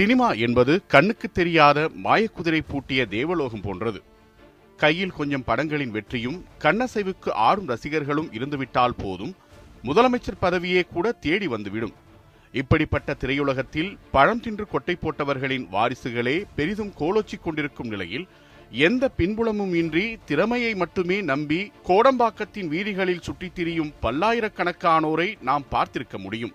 Cinema என்பது கண்ணுக்கு தெரியாத மாயக்குதிரை பூட்டிய தேவலோகம் போன்றது. கையில் கொஞ்சம் படங்களின் வெற்றியும் கண்ணசைவுக்கு ஆடும் ரசிகர்களும் இருந்துவிட்டால் போதும் முதலமைச்சர் பதவியே கூட தேடி வந்துவிடும். இப்படிப்பட்ட திரையுலகத்தில் பழம் தின்று கொட்டை போட்டவர்களின் வாரிசுகளே பெரிதும் கோலோச்சிக் கொண்டிருக்கும் நிலையில் எந்த பின்புலமும் இன்றி திறமையை மட்டுமே நம்பி கோடம்பாக்கத்தின் வீதிகளில் சுற்றித் திரியும் பல்லாயிரக்கணக்கானோரை நாம் பார்த்திருக்க முடியும்.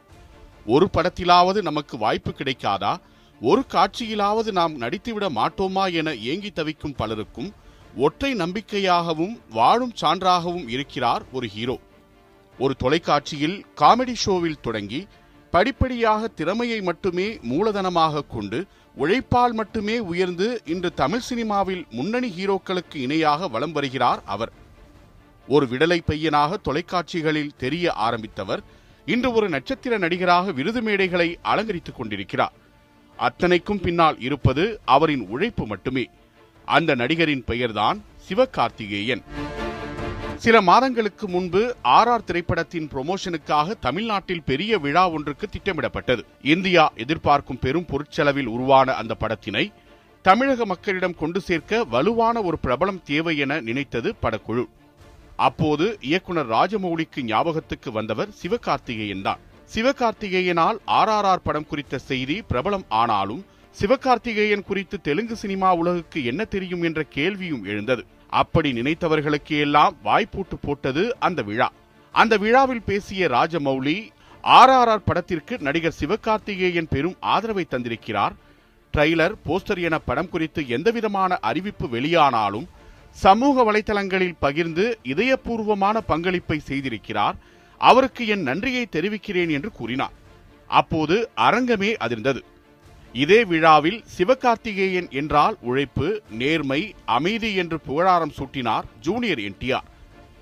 ஒரு படத்திலாவது நமக்கு வாய்ப்பு கிடைக்காதா? ஒரு காட்சியிலாவது நாம் நடித்துவிட மாட்டோமா என ஏங்கி தவிக்கும் பலருக்கும் ஒற்றை நம்பிக்கையாகவும் வாழும் சான்றாகவும் இருக்கிறார் ஒரு ஹீரோ. ஒரு தொலைக்காட்சியில் காமெடி ஷோவில் தொடங்கி படிப்படியாக திறமையை மட்டுமே மூலதனமாக கொண்டு உழைப்பால் மட்டுமே உயர்ந்து இன்று தமிழ் சினிமாவில் முன்னணி ஹீரோக்களுக்கு இணையாக வலம் வருகிறார் அவர். ஒரு விடலை பையனாக தொலைக்காட்சிகளில் தெரிய ஆரம்பித்தவர் இன்று ஒரு நட்சத்திர நடிகராக விருது மேடைகளை அலங்கரித்துக் கொண்டிருக்கிறார். அத்தனைக்கும் பின்னால் இருப்பது அவரின் உழைப்பு மட்டுமே. அந்த நடிகரின் பெயர்தான் சிவகார்த்திகேயன். சில மாதங்களுக்கு முன்பு ஆர் ஆர் திரைப்படத்தின் ப்ரொமோஷனுக்காக தமிழ்நாட்டில் பெரிய விழா ஒன்றுக்கு திட்டமிடப்பட்டது. இந்தியா எதிர்பார்க்கும் பெரும் பொருட்செலவில் உருவான அந்த படத்தினை தமிழக மக்களிடம் கொண்டு சேர்க்க வலுவான ஒரு பிரபலம் தேவை என நினைத்தது படக்குழு. அப்போது இயக்குனர் ராஜமௌலிக்கு ஞாபகத்துக்கு வந்தவர் சிவகார்த்திகேயன் தான். சிவகார்த்திகேயனால் ஆர் ஆர் ஆர் படம் குறித்த செய்தி பிரபலம் ஆனாலும் சிவகார்த்திகேயன் குறித்து தெலுங்கு சினிமா உலகுக்கு என்ன தெரியும் என்ற கேள்வியும் எழுந்தது. அப்படி நினைத்தவர்களுக்கு எல்லாம் வாய்ப்பூட்டு போட்டது அந்த விழா. அந்த விழாவில் பேசிய ராஜமௌலி ஆர் ஆர் ஆர் படத்திற்கு நடிகர் சிவகார்த்திகேயன் பெரும் ஆதரவை தந்திருக்கிறார். ட்ரெய்லர் போஸ்டர் என படம் குறித்து எந்தவிதமான அறிவிப்பு வெளியானாலும் சமூக வலைதளங்களில் பகிர்ந்து இதயபூர்வமான பங்களிப்பை செய்திருக்கிறார். அவருக்கு என் நன்றியை தெரிவிக்கிறேன் என்று கூறினார் அப்போது அரங்கமே அதிர்ந்தது. இதே விழாவில் சிவகார்த்திகேயன் என்றால் உழைப்பு நேர்மை அமைதி என்று புகழாரம் சூட்டினார் ஜூனியர் என்டிஆர்.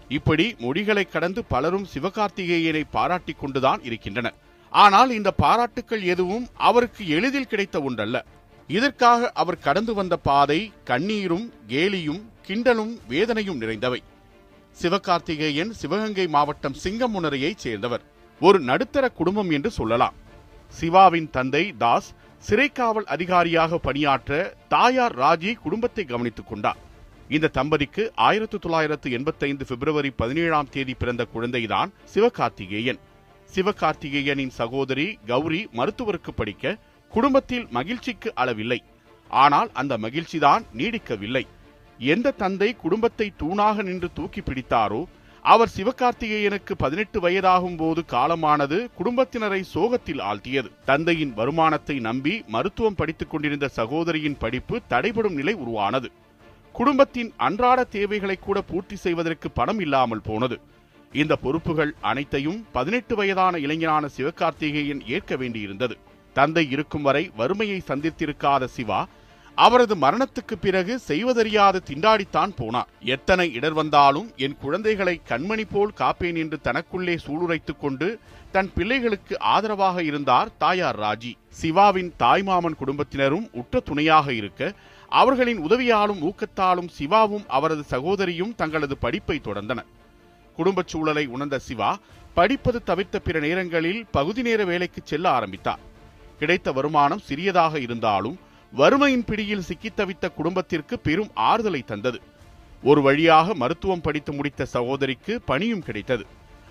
இப்படி மொழிகளை கடந்து பலரும் சிவகார்த்திகேயனை பாராட்டிக் கொண்டுதான் இருக்கின்றனர். ஆனால் இந்த பாராட்டுக்கள் எதுவும் அவருக்கு எளிதில் கிடைத்த ஒன்றல்ல. இதற்காக அவர் கடந்து வந்த பாதை கண்ணீரும் கேலியும் கிண்டலும் வேதனையும் நிறைந்தவை. சிவகார்த்திகேயன் சிவகங்கை மாவட்டம் சிங்கமுனரையைச் சேர்ந்தவர். ஒரு நடுத்தர குடும்பம் என்று சொல்லலாம். சிவாவின் தந்தை தாஸ் சிறைக்காவல் அதிகாரியாக பணியாற்ற தாயார் ராஜி குடும்பத்தை கவனித்துக் கொண்டார். இந்த தம்பதிக்கு ஆயிரத்தி தொள்ளாயிரத்து எண்பத்தைந்து பிப்ரவரி பதினேழாம் தேதி பிறந்த குழந்தைதான் சிவகார்த்திகேயன். சிவகார்த்திகேயனின் சகோதரி கௌரி மருத்துவருக்கு படிக்க குடும்பத்தில் மகிழ்ச்சிக்கு அளவில்லை. ஆனால் அந்த மகிழ்ச்சிதான் நீடிக்கவில்லை. எந்த தந்தை குடும்பத்தை தூணாக நின்று தூக்கி பிடித்தாரோ அவர் சிவகார்த்திகேயனுக்கு பதினெட்டு வயதாகும் போது காலமானது குடும்பத்தினரை சோகத்தில் ஆழ்த்தியது. தந்தையின் வருமானத்தை நம்பி மருத்துவம் படித்துக் கொண்டிருந்த சகோதரியின் படிப்பு தடைபடும் நிலை உருவானது. குடும்பத்தின் அன்றாட தேவைகளை கூட பூர்த்தி செய்வதற்கு பணம் இல்லாமல் போனது. இந்த பொறுப்புகள் அனைத்தையும் பதினெட்டு வயதான இளைஞனான சிவகார்த்திகேயன் ஏற்க வேண்டியிருந்தது. தந்தை இருக்கும் வரை வறுமையை சந்தித்திருக்காத சிவா அவரது மரணத்துக்கு பிறகு செய்வதறியாது திண்டாடித்தான் போனார். எத்தனை இடர் வந்தாலும் என் குழந்தைகளை கண்மணி போல் காப்பேன் என்று தனக்குள்ளே சூளுரைத்துக் கொண்டு தன் பிள்ளைகளுக்கு ஆதரவாக இருந்தார் தாயார் ராஜி. சிவாவின் தாய்மாமன் குடும்பத்தினரும் உற்ற துணையாக இருக்க அவர்களின் உதவியாலும் ஊக்கத்தாலும் சிவாவும் அவரது சகோதரியும் தங்களது படிப்பை தொடர்ந்தனர். குடும்பச் சூழலை உணர்ந்த சிவா படிப்பது தவிர்த்த பிற நேரங்களில் பகுதி நேர வேலைக்கு செல்ல ஆரம்பித்தார். கிடைத்த வருமானம் சிறியதாக இருந்தாலும் வறுமையின் பிடியில் சிக்கித் தவித்த குடும்பத்திற்கு பெரும் ஆறுதலை தந்தது. ஒரு வழியாக மருத்துவம் படித்து முடித்த சகோதரிக்கு பணியும் கிடைத்தது.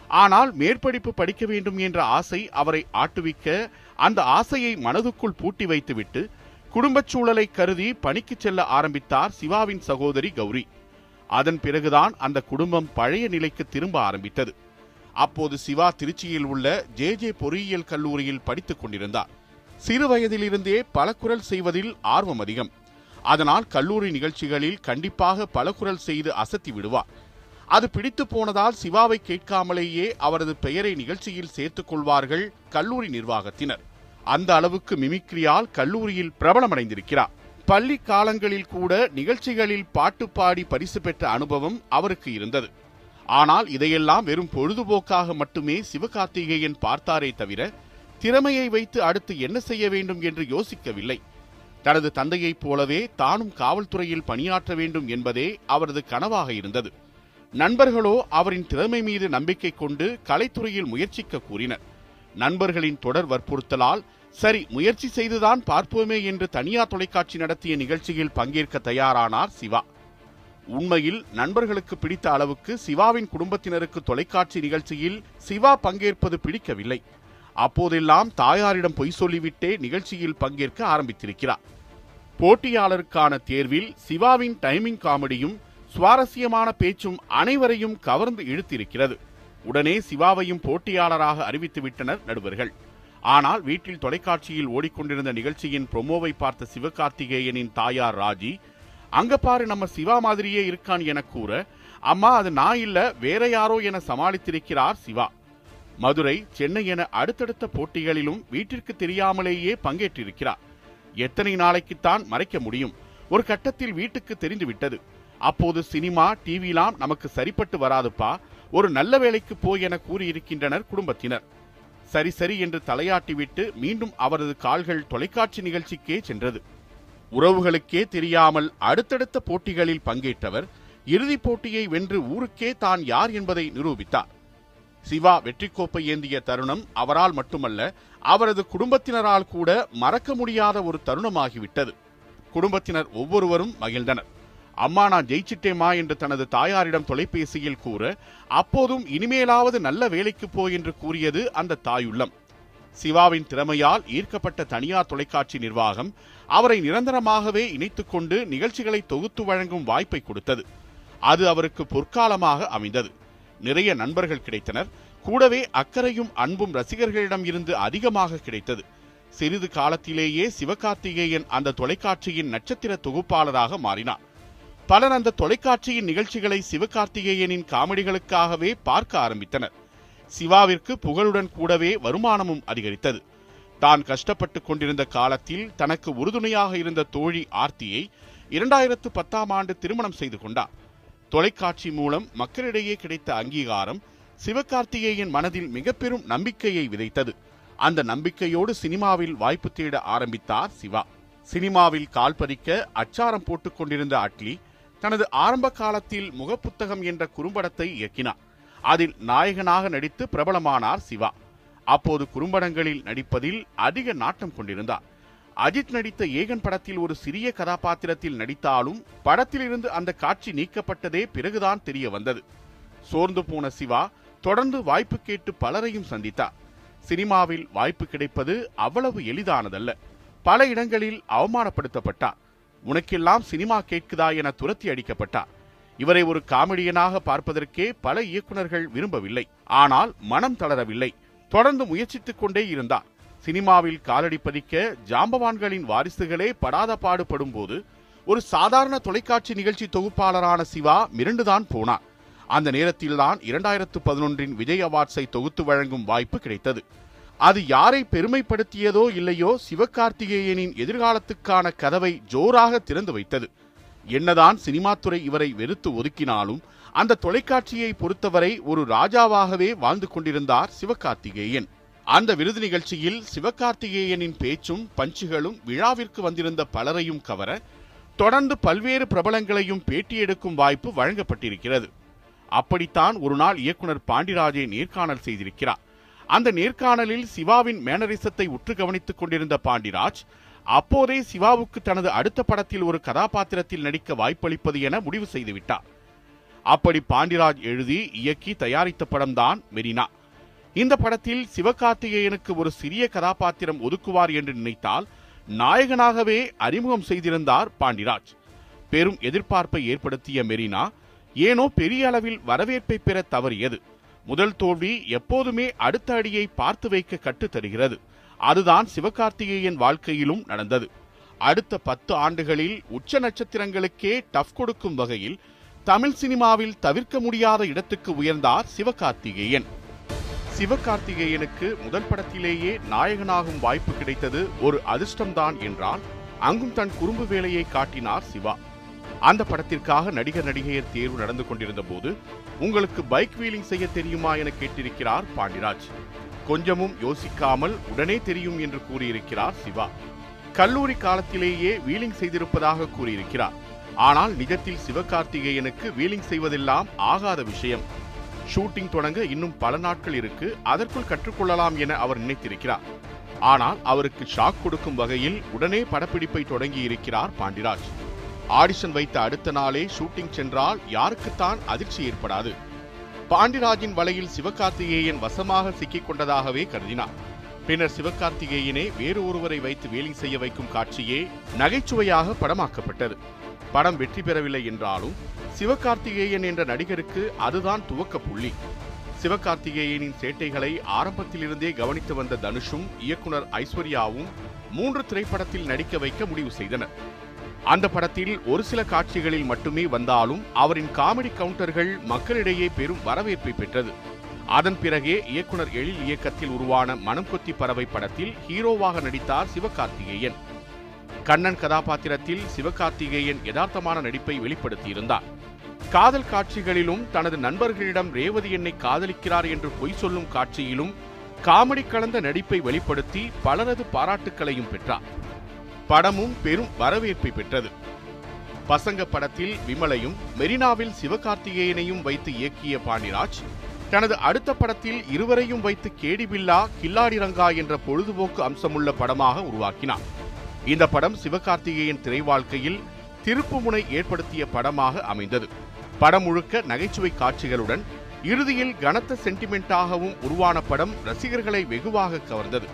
ஆனால் மேற்படிப்பு படிக்க வேண்டும் என்ற ஆசை அவரை ஆட்டுவிக்க அந்த ஆசையை மனதுக்குள் பூட்டி வைத்துவிட்டு குடும்பச் சூழலை கருதி பணிக்கு செல்ல ஆரம்பித்தார் சிவாவின் சகோதரி கௌரி. அதன் பிறகுதான் அந்த குடும்பம் பழைய நிலைக்கு திரும்ப ஆரம்பித்தது. அப்போது சிவா திருச்சியில் உள்ள ஜே ஜே பொறியியல் கல்லூரியில் படித்துக் கொண்டிருந்தார். சிறு வயதிலிருந்தே பலக்குரல் செய்வதில் ஆர்வம் அதிகம். அதனால் கல்லூரி நிகழ்ச்சிகளில் கண்டிப்பாக பலக்குரல் செய்து அசத்தி விடுவார். அது பிடித்து போனதால் சிவாவை கேட்காமலேயே அவரது பெயரை நிகழ்ச்சியில் சேர்த்துக் கொள்வார்கள் கல்லூரி நிர்வாகத்தினர். அந்த அளவுக்கு மிமிக்ரியால் கல்லூரியில் பிரபலமடைந்திருக்கிறார். பள்ளி காலங்களில் கூட நிகழ்ச்சிகளில் பாட்டு பாடி பரிசு பெற்ற அனுபவம் அவருக்கு இருந்தது. ஆனால் இதையெல்லாம் வெறும் பொழுதுபோக்காக மட்டுமே சிவகார்த்திகேயன் பார்த்தாரே தவிர திறமையை வைத்து அடுத்து என்ன செய்ய வேண்டும் என்று யோசிக்கவில்லை. தனது தந்தையைப் போலவே தானும் காவல்துறையில் பணியாற்ற வேண்டும் என்பதே அவரது கனவாக இருந்தது. நண்பர்களோ அவரின் திறமை மீது நம்பிக்கை கொண்டு கலைத்துறையில் முயற்சிக்க கூறினர். நண்பர்களின் தொடர் வற்புறுத்தலால் சரி முயற்சி செய்துதான் பார்ப்போமே என்று தனியார் தொலைக்காட்சி நடத்திய நிகழ்ச்சியில் பங்கேற்க தயாரானார் சிவா. உண்மையில் நண்பர்களுக்கு பிடித்த அளவுக்கு சிவாவின் குடும்பத்தினருக்கு தொலைக்காட்சி நிகழ்ச்சியில் சிவா பங்கேற்பது பிடிக்கவில்லை. அப்போதெல்லாம் தாயாரிடம் பொய் சொல்லிவிட்டே நிகழ்ச்சியில் பங்கேற்க ஆரம்பித்திருக்கிறார். போட்டியாளருக்கான தேர்வில் சிவாவின் டைமிங் காமெடியும் சுவாரஸ்யமான பேச்சும் அனைவரையும் கவர்ந்து இழுத்திருக்கிறது. உடனே சிவாவையும் போட்டியாளராக அறிவித்துவிட்டனர் நடுவர்கள். ஆனால் வீட்டில் தொலைக்காட்சியில் ஓடிக்கொண்டிருந்த நிகழ்ச்சியின் ப்ரொமோவை பார்த்த சிவகார்த்திகேயனின் தாயார் ராஜி அங்க பாரு நம்ம சிவா மாதிரியே இருக்கான் என கூற அம்மா அது நான் இல்ல வேற யாரோ என சமாளித்திருக்கிறார் சிவா. மதுரை சென்னை என அடுத்தடுத்த போட்டிகளிலும் வீட்டிற்கு தெரியாமலேயே பங்கேற்றிருக்கிறார். எத்தனை நாளைக்குத்தான் மறைக்க முடியும்? ஒரு கட்டத்தில் வீட்டுக்கு தெரிந்து விட்டது அப்போது சினிமா டிவிலாம் நமக்கு சரிப்பட்டு வராதுப்பா. ஒரு நல்ல வேலைக்கு போய் என கூறியிருக்கின்றனர் குடும்பத்தினர். சரி சரி என்று தலையாட்டிவிட்டு மீண்டும் அவரது கால்கள் தொலைக்காட்சி நிகழ்ச்சிக்கே சென்றது. உறவுகளுக்கே தெரியாமல் அடுத்தடுத்த போட்டிகளில் பங்கேற்றவர் இறுதிப் போட்டியை வென்று ஊருக்கே தான் யார் என்பதை நிரூபித்தார். சிவா வெற்றி கோப்பை ஏந்திய தருணம் அவரால் மட்டுமல்ல அவரது குடும்பத்தினரால் கூட மறக்க முடியாத ஒரு தருணமாகிவிட்டது. குடும்பத்தினர் ஒவ்வொருவரும் மகிழ்ந்தனர். அம்மா நான் ஜெயிச்சிட்டேமா என்று தனது தாயாரிடம் தொலைபேசியில் கூற அப்போதும் இனிமேலாவது நல்ல வேலைக்கு போ என்று கூறியது அந்த தாயுள்ளம். சிவாவின் திறமையால் ஈர்க்கப்பட்ட தனியார் தொலைக்காட்சி நிர்வாகம் அவரை நிரந்தரமாகவே இணைத்துக் கொண்டு நிகழ்ச்சிகளை தொகுத்து வழங்கும் வாய்ப்பை கொடுத்தது. அது அவருக்கு பொற்காலமாக அமைந்தது. நிறைய நண்பர்கள் கிடைத்தனர். கூடவே அக்கறையும் அன்பும் ரசிகர்களிடம் இருந்து அதிகமாக கிடைத்தது. சிறிது காலத்திலேயே சிவகார்த்திகேயன் அந்த தொலைக்காட்சியின் நட்சத்திர தொகுப்பாளராக மாறினார். பலர் அந்த தொலைக்காட்சியின் நிகழ்ச்சிகளை சிவகார்த்திகேயனின் காமெடிகளுக்காகவே பார்க்க ஆரம்பித்தனர். சிவாவிற்கு புகழுடன் கூடவே வருமானமும் அதிகரித்தது. தான் கஷ்டப்பட்டு கொண்டிருந்த காலத்தில் தனக்கு உறுதுணையாக இருந்த தோழி ஆர்த்தியை இரண்டாயிரத்து பத்தாம் ஆண்டு திருமணம் செய்து கொண்டார். தொலைக்காட்சி மூலம் மக்களிடையே கிடைத்த அங்கீகாரம் சிவகார்த்திகேயன் மனதில் மிக பெரும் நம்பிக்கையை விதைத்தது. அந்த நம்பிக்கையோடு சினிமாவில் வாய்ப்பு தேட ஆரம்பித்தார் சிவா. சினிமாவில் கால் பதிக்க அச்சாரம் போட்டுக் கொண்டிருந்த அட்லி தனது ஆரம்ப காலத்தில் முகப்புத்தகம் என்ற குறும்படத்தை இயக்கினார். அதில் நாயகனாக நடித்து பிரபலமானார் சிவா. அப்போது குறும்படங்களில் நடிப்பதில் அதிக நாட்டம் கொண்டிருந்தார். அஜித் நடித்த ஏகன் படத்தில் ஒரு சிறிய கதாபாத்திரத்தில் நடித்தாலும் படத்திலிருந்து அந்த காட்சி நீக்கப்பட்டதே பிறகுதான் தெரிய வந்தது. சோர்ந்து போன சிவா தொடர்ந்து வாய்ப்பு கேட்டு பலரையும் சந்தித்தார். சினிமாவில் வாய்ப்பு கிடைப்பது அவ்வளவு எளிதானதல்ல. பல இடங்களில் அவமானப்படுத்தப்பட்டார். உனக்கெல்லாம் சினிமா கேட்குதா என துரத்தி அடிக்கப்பட்டார். இவரை ஒரு காமெடியனாக பார்ப்பதற்கே பல இயக்குனர்கள் விரும்பவில்லை. ஆனால் மனம் தளரவில்லை. தொடர்ந்து முயற்சித்துக் கொண்டே இருந்தார். சினிமாவில் காலடி பதிக்க ஜாம்பவான்களின் வாரிசுகளே படாத பாடுபடும் போது ஒரு சாதாரண தொலைக்காட்சி நிகழ்ச்சி தொகுப்பாளரான சிவா மிரண்டுதான் போனார். அந்த நேரத்தில்தான் இரண்டாயிரத்து பதினொன்றின் விஜய் அவார்ட்ஸை தொகுத்து வழங்கும் வாய்ப்பு கிடைத்தது. அது யாரை பெருமைப்படுத்தியதோ இல்லையோ சிவகார்த்திகேயனின் எதிர்காலத்துக்கான கதவை ஜோராக திறந்து வைத்தது. என்னதான் சினிமாத்துறை இவரை வெறுத்து ஒதுக்கினாலும் அந்த தொலைக்காட்சியை பொறுத்தவரை ஒரு ராஜாவாகவே வாழ்ந்து கொண்டிருந்தார் சிவகார்த்திகேயன். அந்த விருது நிகழ்ச்சியில் சிவகார்த்திகேயனின் பேச்சும் பஞ்சுகளும் விழாவிற்கு வந்திருந்த பலரையும் கவர தொடர்ந்து பல்வேறு பிரபலங்களையும் பேட்டி எடுக்கும் வாய்ப்பு வழங்கப்பட்டிருக்கிறது. அப்படித்தான் ஒரு நாள் இயக்குனர் பாண்டிராஜை நேர்காணல் செய்திருக்கிறார். அந்த நேர்காணலில் சிவாவின் மேனரிசத்தை உற்று கவனித்துக் கொண்டிருந்த பாண்டிராஜ் அப்போதே சிவாவுக்கு தனது அடுத்த படத்தில் ஒரு கதாபாத்திரத்தில் நடிக்க வாய்ப்பளிப்பது என முடிவு செய்துவிட்டார். அப்படி பாண்டிராஜ் எழுதி இயக்கி தயாரித்த படம்தான் மெரினா. இந்த படத்தில் சிவகார்த்திகேயனுக்கு ஒரு சிறிய கதாபாத்திரம் ஒதுக்குவார் என்று நினைத்தால் நாயகனாகவே அறிமுகம் செய்திருந்தார் பாண்டிராஜ் பெரும் எதிர்பார்ப்பை ஏற்படுத்திய மெரினா ஏனோ பெரிய அளவில் வரவேற்பை பெற தவறியது. முதல் தோல்வி எப்போதுமே அடுத்த அடியை பார்த்து வைக்க கற்று தருகிறது. அதுதான் சிவகார்த்திகேயன் வாழ்க்கையிலும் நடந்தது. அடுத்த பத்து ஆண்டுகளில் உச்ச நட்சத்திரங்களுக்கே டஃப் கொடுக்கும் வகையில் தமிழ் சினிமாவில் தவிர்க்க முடியாத இடத்துக்கு உயர்ந்தார் சிவகார்த்திகேயன். சிவகார்த்திகேயனுக்கு முதல் படத்திலேயே நாயகனாகும் வாய்ப்பு கிடைத்தது ஒரு அதிர்ஷ்டம்தான் என்றான். அங்கும் தன் குறும்பு வேலையை காட்டினார் சிவா. அந்த படத்திற்காக நடிகர் நடிகையர் தேர்வு நடந்து கொண்டிருந்த போது உங்களுக்கு பைக் வீலிங் செய்ய தெரியுமா என கேட்டிருக்கிறார் பாண்டிராஜ் கொஞ்சமும் யோசிக்காமல் உடனே தெரியும் என்று கூறியிருக்கிறார் சிவா. கல்லூரி காலத்திலேயே வீலிங் செய்திருப்பதாக கூறியிருக்கிறார். ஆனால் நிஜத்தில் சிவகார்த்திகேயனுக்கு வீலிங் செய்வதெல்லாம் ஆகாத விஷயம். ஷூட்டிங் தொடங்க இன்னும் பல நாட்கள் இருக்கு. அதற்குள் கற்றுக்கொள்ளலாம் என அவர் நினைத்திருக்கிறார். ஆனால் அவருக்கு ஷாக் கொடுக்கும் வகையில் உடனே படப்பிடிப்பை தொடங்கி இருக்கிறார் பாண்டிராஜ் ஆடிஷன் வைத்த அடுத்த நாளே ஷூட்டிங் சென்றால் யாருக்குத்தான் அதிர்ச்சி ஏற்படாது. பாண்டிராஜின் வலையில் சிவகார்த்திகேயன் வசமாக சிக்கிக் கொண்டதாகவே கருதினார். பின்னர் சிவகார்த்திகேயனே வேறு ஒருவரை வைத்து வேலை செய்ய வைக்கும் காட்சியே நகைச்சுவையாக படமாக்கப்பட்டது. படம் வெற்றி பெறவில்லை என்றாலும் சிவகார்த்திகேயன் என்ற நடிகருக்கு அதுதான் துவக்க புள்ளி. சிவகார்த்திகேயனின் சேட்டைகளை ஆரம்பத்திலிருந்தே கவனித்து வந்த தனுஷும் இயக்குனர் ஐஸ்வர்யாவும் மூன்று திரைப்படத்தில் நடிக்க வைக்க முடிவு செய்தனர். அந்த படத்தில் ஒரு சில காட்சிகளில் மட்டுமே வந்தாலும் அவரின் காமெடி கவுண்டர்கள் மக்களிடையே பெரும் வரவேற்பை பெற்றது. அதன் பிறகே இயக்குனர் எழில் இயக்கத்தில் உருவான மனம் கொத்தி பறவை படத்தில் ஹீரோவாக நடித்தார் சிவகார்த்திகேயன். கண்ணன் கதாபாத்திரத்தில் சிவகார்த்திகேயன் யதார்த்தமான நடிப்பை வெளிப்படுத்தியிருந்தார். காதல் காட்சிகளிலும் தனது நண்பர்களிடம் ரேவதி என்னை காதலிக்கிறார் என்று பொய் சொல்லும் காட்சியிலும் காமெடி கலந்த நடிப்பை வெளிப்படுத்தி பலரது பாராட்டுக்களையும் பெற்றார். படமும் பெரும் வரவேற்பை பெற்றது. பசங்க படத்தில் விமலையும் மெரினாவில் சிவகார்த்திகேயனையும் வைத்து இயக்கிய பாண்டிராஜ் தனது அடுத்த படத்தில் இருவரையும் வைத்து கேடிபில்லா கில்லாடி ரங்கா என்ற பொழுதுபோக்கு அம்சமுள்ள படமாக உருவாக்கினார். இந்த படம் சிவகார்த்திகேயன் திரை வாழ்க்கையில் திருப்புமுனை ஏற்படுத்திய படமாக அமைந்தது. படம் முழுக்க நகைச்சுவை காட்சிகளுடன் இறுதியில் கனத்த சென்டிமெண்டாகவும் உருவான படம் ரசிகர்களை வெகுவாக கவர்ந்தது.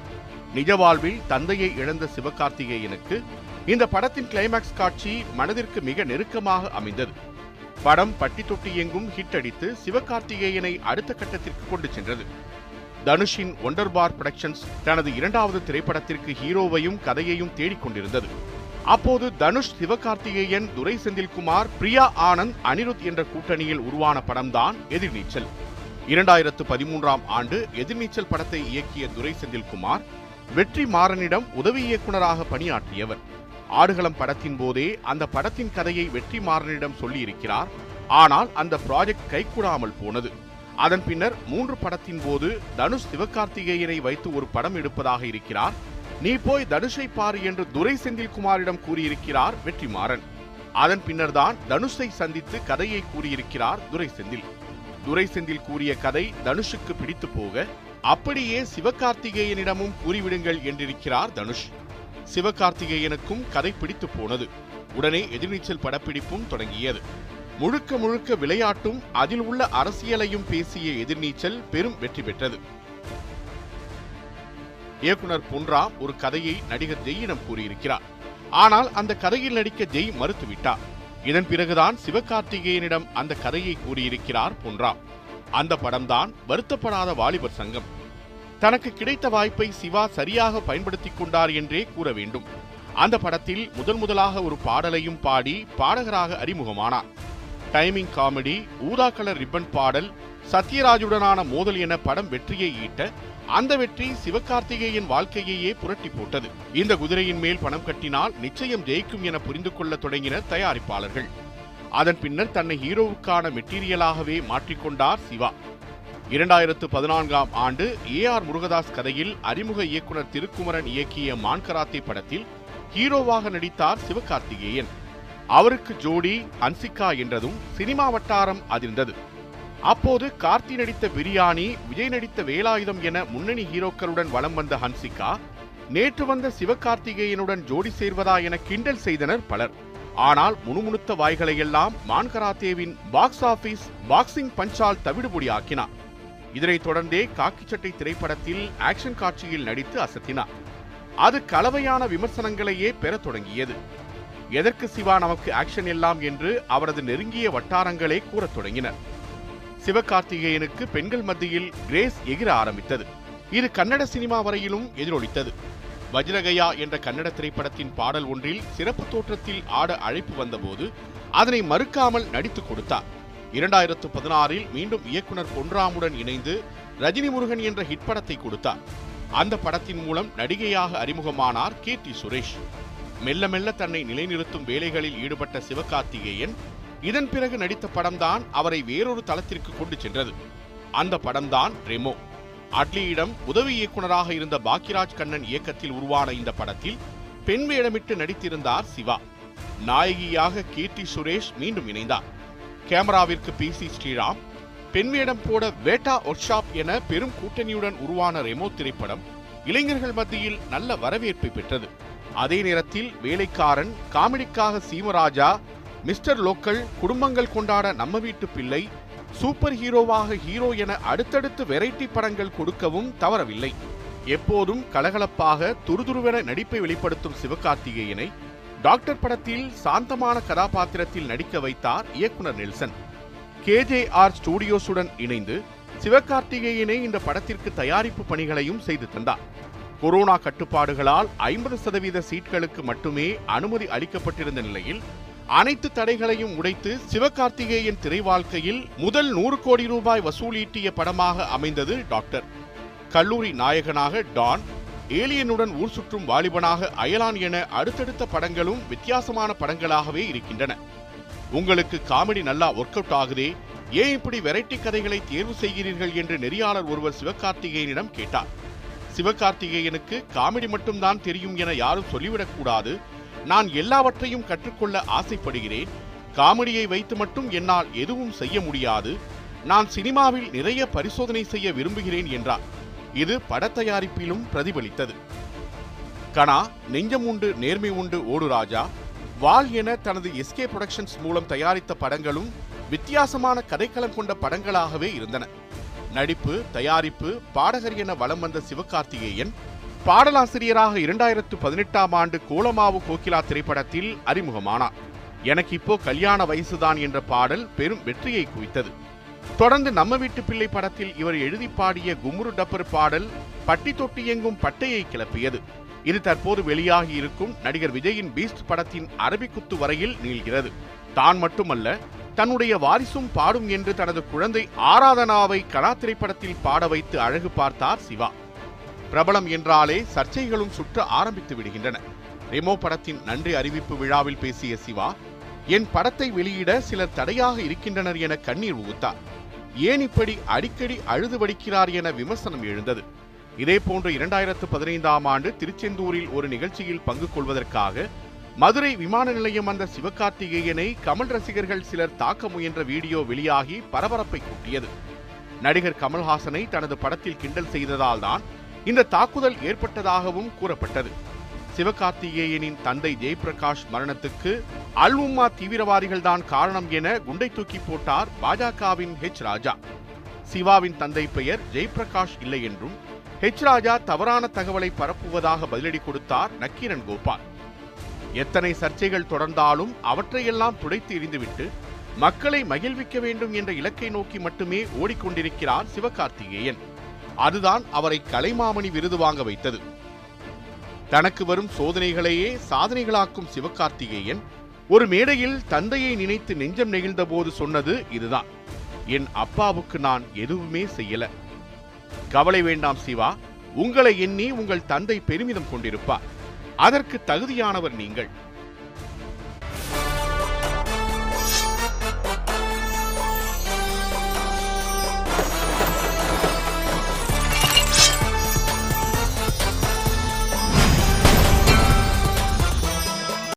நிஜ வாழ்வில் தந்தையை இழந்த சிவகார்த்திகேயனுக்கு இந்த படத்தின் கிளைமாக்ஸ் காட்சி மனதிற்கு மிக நெருக்கமாக அமைந்தது. படம் பட்டி தொட்டி எங்கும் ஹிட் அடித்து சிவகார்த்திகேயனை அடுத்த கட்டத்திற்கு கொண்டு சென்றது. தனுஷின் ஒண்டர் பார் புரொடக்ஷன்ஸ் தனது இரண்டாவது திரைப்படத்திற்கு ஹீரோவையும் கதையையும் தேடிக்கொண்டிருந்தது அப்போது தனுஷ் சிவகார்த்திகேயன் துரை செந்தில்குமார் பிரியா ஆனந்த் அனிருத் என்ற கூட்டணியில் உருவான படம்தான் எதிர்நீச்சல். இரண்டாயிரத்து பதிமூன்றாம் ஆண்டு எதிர்நீச்சல் படத்தை இயக்கிய துரை செந்தில்குமார் வெற்றி மாறனிடம் உதவி இயக்குனராக பணியாற்றியவர். ஆடுகளம் படத்தின் போதே அந்த படத்தின் கதையை வெற்றி மாறனிடம் சொல்லியிருக்கிறார். ஆனால் அந்த ப்ராஜெக்ட் கைகூடாமல் போனது. அதன் பின்னர் மூன்று படத்தின் போது தனுஷ் சிவகார்த்திகேயனை வைத்து ஒரு படம் எடுப்பதாக இருக்கிறார். நீ போய் தனுஷை பாரு என்று துரை செந்தில்குமாரிடம் கூறியிருக்கிறார் வெற்றிமாறன். அதன் பின்னர்தான் தனுஷை சந்தித்து கதையை கூறியிருக்கிறார் துரை செந்தில். துரை செந்தில் கூறிய கதை தனுஷுக்கு பிடித்து போக அப்படியே சிவகார்த்திகேயனிடமும் கூறிவிடுங்கள் என்றிருக்கிறார் தனுஷ். சிவகார்த்திகேயனுக்கும் கதை பிடித்து போனது. உடனே எதிர்நீச்சல் படப்பிடிப்பும் தொடங்கியது. முழுக்க முழுக்க விளையாட்டும் அதில் உள்ள அரசியலையும் பேசிய எதிர்நீச்சல் பெரும் வெற்றி பெற்றது. இயக்குனர் பொன்ராம் ஒரு கதையை நடிகர் ஜெயிடம் கூறியிருக்கிறார். ஆனால் அந்த கதையில் நடிக்க ஜெய் மறுத்துவிட்டார். இதன் பிறகுதான் சிவகார்த்திகேயனிடம் அந்த கதையை கூறியிருக்கிறார் பொன்ராம் அந்த படம்தான் வருத்தப்படாத வாலிபர் சங்கம். தனக்கு கிடைத்த வாய்ப்பை சிவா சரியாக பயன்படுத்திக் கொண்டார் என்றே கூற வேண்டும். அந்த படத்தில் முதன் முதலாக ஒரு பாடலையும் பாடி பாடகராக அறிமுகமானார். டைமிங் காமெடி ஊதா கலர் ரிப்பன் பாடல் சத்யராஜுடனான மோதல் என படம் வெற்றியை ஈட்ட அந்த வெற்றி சிவகார்த்திகேயன் வாழ்க்கையையே புரட்டி போட்டது. இந்த குதிரையின் மேல் பணம் கட்டினால் நிச்சயம் ஜெயிக்கும் என புரிந்து கொள்ள தொடங்கினர் தயாரிப்பாளர்கள். அதன் பின்னர் தன்னை ஹீரோவுக்கான மெட்டீரியலாகவே மாற்றிக்கொண்டார் சிவா. இரண்டாயிரத்து பதினான்காம் ஆண்டு ஏ ஆர் முருகதாஸ் கதையில் அறிமுக இயக்குனர் திருக்குமரன் இயக்கிய மான்கராத்தே படத்தில் ஹீரோவாக நடித்தார் சிவகார்த்திகேயன். அவருக்கு ஜோடி ஹன்சிகா என்றதும் சினிமா வட்டாரம் அதிர்ந்தது. அப்போது கார்த்தி நடித்த பிரியாணி விஜய் நடித்த வேலாயுதம் என முன்னணி ஹீரோக்களுடன் வலம் வந்த ஹன்சிகா நேற்று வந்த சிவகார்த்திகேயனுடன் ஜோடி சேர்வதா என கிண்டல் செய்தனர் பலர். ஆனால் முணுமுணுத்த வாய்களையெல்லாம் மான்கராத்தேவின் பாக்ஸ் ஆபீஸ் பாக்ஸிங் பஞ்சால் தவிடுபொடியாக்கினார். இதனைத் தொடர்ந்தே காக்கி சட்டை திரைப்படத்தில் ஆக்ஷன் காட்சியில் நடித்து அசத்தினார். அது கலவையான விமர்சனங்களையே பெறத் தொடங்கியது. எதற்கு சிவா நமக்கு ஆக்ஷன் எல்லாம் என்று அவரது நெருங்கிய வட்டாரங்களே கூறத் தொடங்கினர். சிவகார்த்திகேயனுக்கு பெண்கள் மத்தியில் கிரேஸ் எகிர ஆரம்பித்தது. இது கன்னட சினிமா வரையிலும் எதிரொலித்தது. வஜ்ரகயா என்ற கன்னட திரைப்படத்தின் பாடல் ஒன்றில் சிறப்பு தோற்றத்தில் ஆட அழைப்பு வந்தபோது அதனை மறுக்காமல் நடித்துக் கொடுத்தார். இரண்டாயிரத்து பதினாறில் மீண்டும் இயக்குனர் பொன்ராமுடன் இணைந்து ரஜினி முருகன் என்ற ஹிட் படத்தை கொடுத்தார். அந்த படத்தின் மூலம் நடிகையாக அறிமுகமானார் கீர்த்தி சுரேஷ். மெல்ல மெல்ல தன்னை நிலைநிறுத்தும் வேலைகளில் ஈடுபட்ட சிவகார்த்திகேயன் இதன் பிறகு நடித்த படம்தான் அவரை வேறொரு தளத்திற்கு கொண்டு சென்றது. அந்த படம்தான் ரெமோ. அட்லியிடம் உதவி இயக்குனராக இருந்த பாக்கியராஜ் கண்ணன் இயக்கத்தில் உருவான இந்த படத்தில் பெண் வேடமிட்டு நடித்திருந்தார் சிவா. நாயகியாக கீர்த்தி சுரேஷ் மீண்டும் இணைந்தார். கேமராவிற்கு பி சி ஸ்ரீராம் பெண் வேடம் போட வேட்டா ஒர்க்ஷாப் என பெரும் கூட்டணியுடன் உருவான ரெமோ திரைப்படம் இளைஞர்கள் மத்தியில் நல்ல வரவேற்பை பெற்றது. அதே நேரத்தில் வேலைக்காரன் காமெடிக்காக சீமராஜா மிஸ்டர் லோக்கல் குடும்பங்கள் கொண்டாட நம்ம வீட்டு பிள்ளை சூப்பர் ஹீரோவாக ஹீரோ என அடுத்தடுத்து வெரைட்டி படங்கள் கொடுக்கவும் தவறவில்லை. எப்போதும் கலகலப்பாக துருதுருவென நடிப்பை வெளிப்படுத்தும் சிவகார்த்திகேயனை டாக்டர் படத்தில் சாந்தமான கதாபாத்திரத்தில் நடிக்க வைத்தார் இயக்குனர் நெல்சன். கேஜேஆர் ஸ்டூடியோஸுடன் இணைந்து சிவகார்த்திகேயனை இந்த படத்திற்கு தயாரிப்பு பணிகளையும் செய்து தந்தார். கொரோனா கட்டுப்பாடுகளால் ஐம்பது சதவீத சீட்களுக்கு மட்டுமே அனுமதி அளிக்கப்பட்டிருந்த நிலையில் அனைத்து தடைகளையும் உடைத்து சிவகார்த்திகேயன் திரை வாழ்க்கையில் முதல் நூறு கோடி ரூபாய் வசூலீட்டிய படமாக அமைந்தது டாக்டர். கல்லூரி நாயகனாக டான் ஏலியனுடன் ஊர் சுற்றும் வாலிபனாக அயலான் என அடுத்தடுத்த படங்களும் வித்தியாசமான படங்களாகவே இருக்கின்றன. உங்களுக்கு காமெடி நல்லா ஒர்க் அவுட் ஆகுதே? ஏன் இப்படி வெரைட்டி கதைகளை தேர்வு செய்கிறீர்கள் என்று நெறியாளர் ஒருவர் சிவகார்த்திகேயனிடம் கேட்டார். சிவகார்த்திகேயனுக்கு காமெடி மட்டும்தான் தெரியும் என யாரும் சொல்லிவிடக்கூடாது. நான் எல்லாவற்றையும் கற்றுக்கொள்ள ஆசைப்படுகிறேன். காமெடியை வைத்து மட்டும் என்னால் எதுவும் செய்ய முடியாது. நான் சினிமாவில் நிறைய பரிசோதனை செய்ய விரும்புகிறேன் என்றார். இது பட தயாரிப்பிலும் பிரதிபலித்தது. கனா நெஞ்சம் உண்டு நேர்மை உண்டு ஓடு ராஜா. வால் என தனது எஸ்கே புரொடக்ஷன்ஸ் மூலம் தயாரித்த படங்களும் வித்தியாசமான கதைக்களம் கொண்ட படங்களாகவே இருந்தன. நடிப்பு தயாரிப்பு பாடகர் என வலம் வந்த சிவகார்த்திகேயன் பாடலாசிரியராக இரண்டாயிரத்து பதினெட்டாம் ஆண்டு கோலமாவு கோகிலா திரைப்படத்தில் அறிமுகமானார். எனக்கு இப்போ கல்யாண வயசுதான் என்ற பாடல் பெரும் வெற்றியை குவித்தது. தொடர்ந்து நம்ம வீட்டு பிள்ளை படத்தில் இவர் எழுதி பாடிய குமுரு டப்பர் பாடல் பட்டி தொட்டி எங்கும் பட்டையை கிளப்பியது. இது தற்போது வெளியாகி இருக்கும் நடிகர் விஜயின் பீஸ்ட் படத்தின் அரபிக்குத்து வரையில் நீள்கிறது. தான் மட்டுமல்ல தன்னுடைய வாரிசும் பாடும் என்று தனது குழந்தை ஆராதனாவை கலா திரைப்படத்தில் பாட வைத்து அழகு பார்த்தார் சிவா. பிரபலம் என்றாலே சர்ச்சைகளும் சுற்ற ஆரம்பித்து விடுகின்றன. ரெமோ படத்தின் நன்றி அறிவிப்பு விழாவில் பேசிய சிவா என் படத்தை வெளியிட சிலர் தடையாக இருக்கின்றனர் என கண்ணீர் உகுத்தார் ஏன் இப்படி அடிக்கடி அழுது வடிக்கிறார் என விமர்சனம் எழுந்தது. இதேபோன்று இரண்டாயிரத்து பதினைந்தாம் ஆண்டு திருச்செந்தூரில் ஒரு நிகழ்ச்சியில் பங்கு கொள்வதற்காக மதுரை விமான நிலையம் வந்த சிவகார்த்திகேயனை கமல் ரசிகர்கள் சிலர் தாக்க முயன்ற வீடியோ வெளியாகி பரபரப்பை கூட்டியது. நடிகர் கமல்ஹாசனை தனது படத்தில் கிண்டல் செய்ததால் தான் இந்த தாக்குதல் ஏற்பட்டதாகவும் கூறப்பட்டது. சிவகார்த்திகேயனின் தந்தை ஜெயபிரகாஷ் மரணத்துக்கு அல் உம்மா தீவிரவாதிகள் தான் காரணம் என குண்டை தூக்கி போட்டார் பாஜகவின் ஹெச் ராஜா. சிவாவின் தந்தை பெயர் ஜெயபிரகாஷ் இல்லை என்றும் ஹெச் ராஜா தவறான தகவலை பரப்புவதாக பதிலடி கொடுத்தார் நக்கீரன் கோபால். எத்தனை சர்ச்சைகள் தொடர்ந்தாலும் அவற்றையெல்லாம் துடைத்து எறிந்துவிட்டு மக்களை மகிழ்விக்க வேண்டும் என்ற இலக்கை நோக்கி மட்டுமே ஓடிக்கொண்டிருக்கிறார் சிவகார்த்திகேயன். அதுதான் அவரை கலைமாமணி விருது வாங்க வைத்தது. தனக்கு வரும் சோதனைகளையே சாதனைகளாக்கும் சிவகார்த்திகேயன் ஒரு மேடையில் தந்தையை நினைத்து நெஞ்சம் நெகிழ்ந்த போது சொன்னது இதுதான். என் அப்பாவுக்கு நான் எதுவுமே செய்யல. கவலை வேண்டாம் சிவா. உங்களை எண்ணி உங்கள் தந்தை பெருமிதம் கொண்டிருப்பார். அதற்கு தகுதியானவர் நீங்கள்.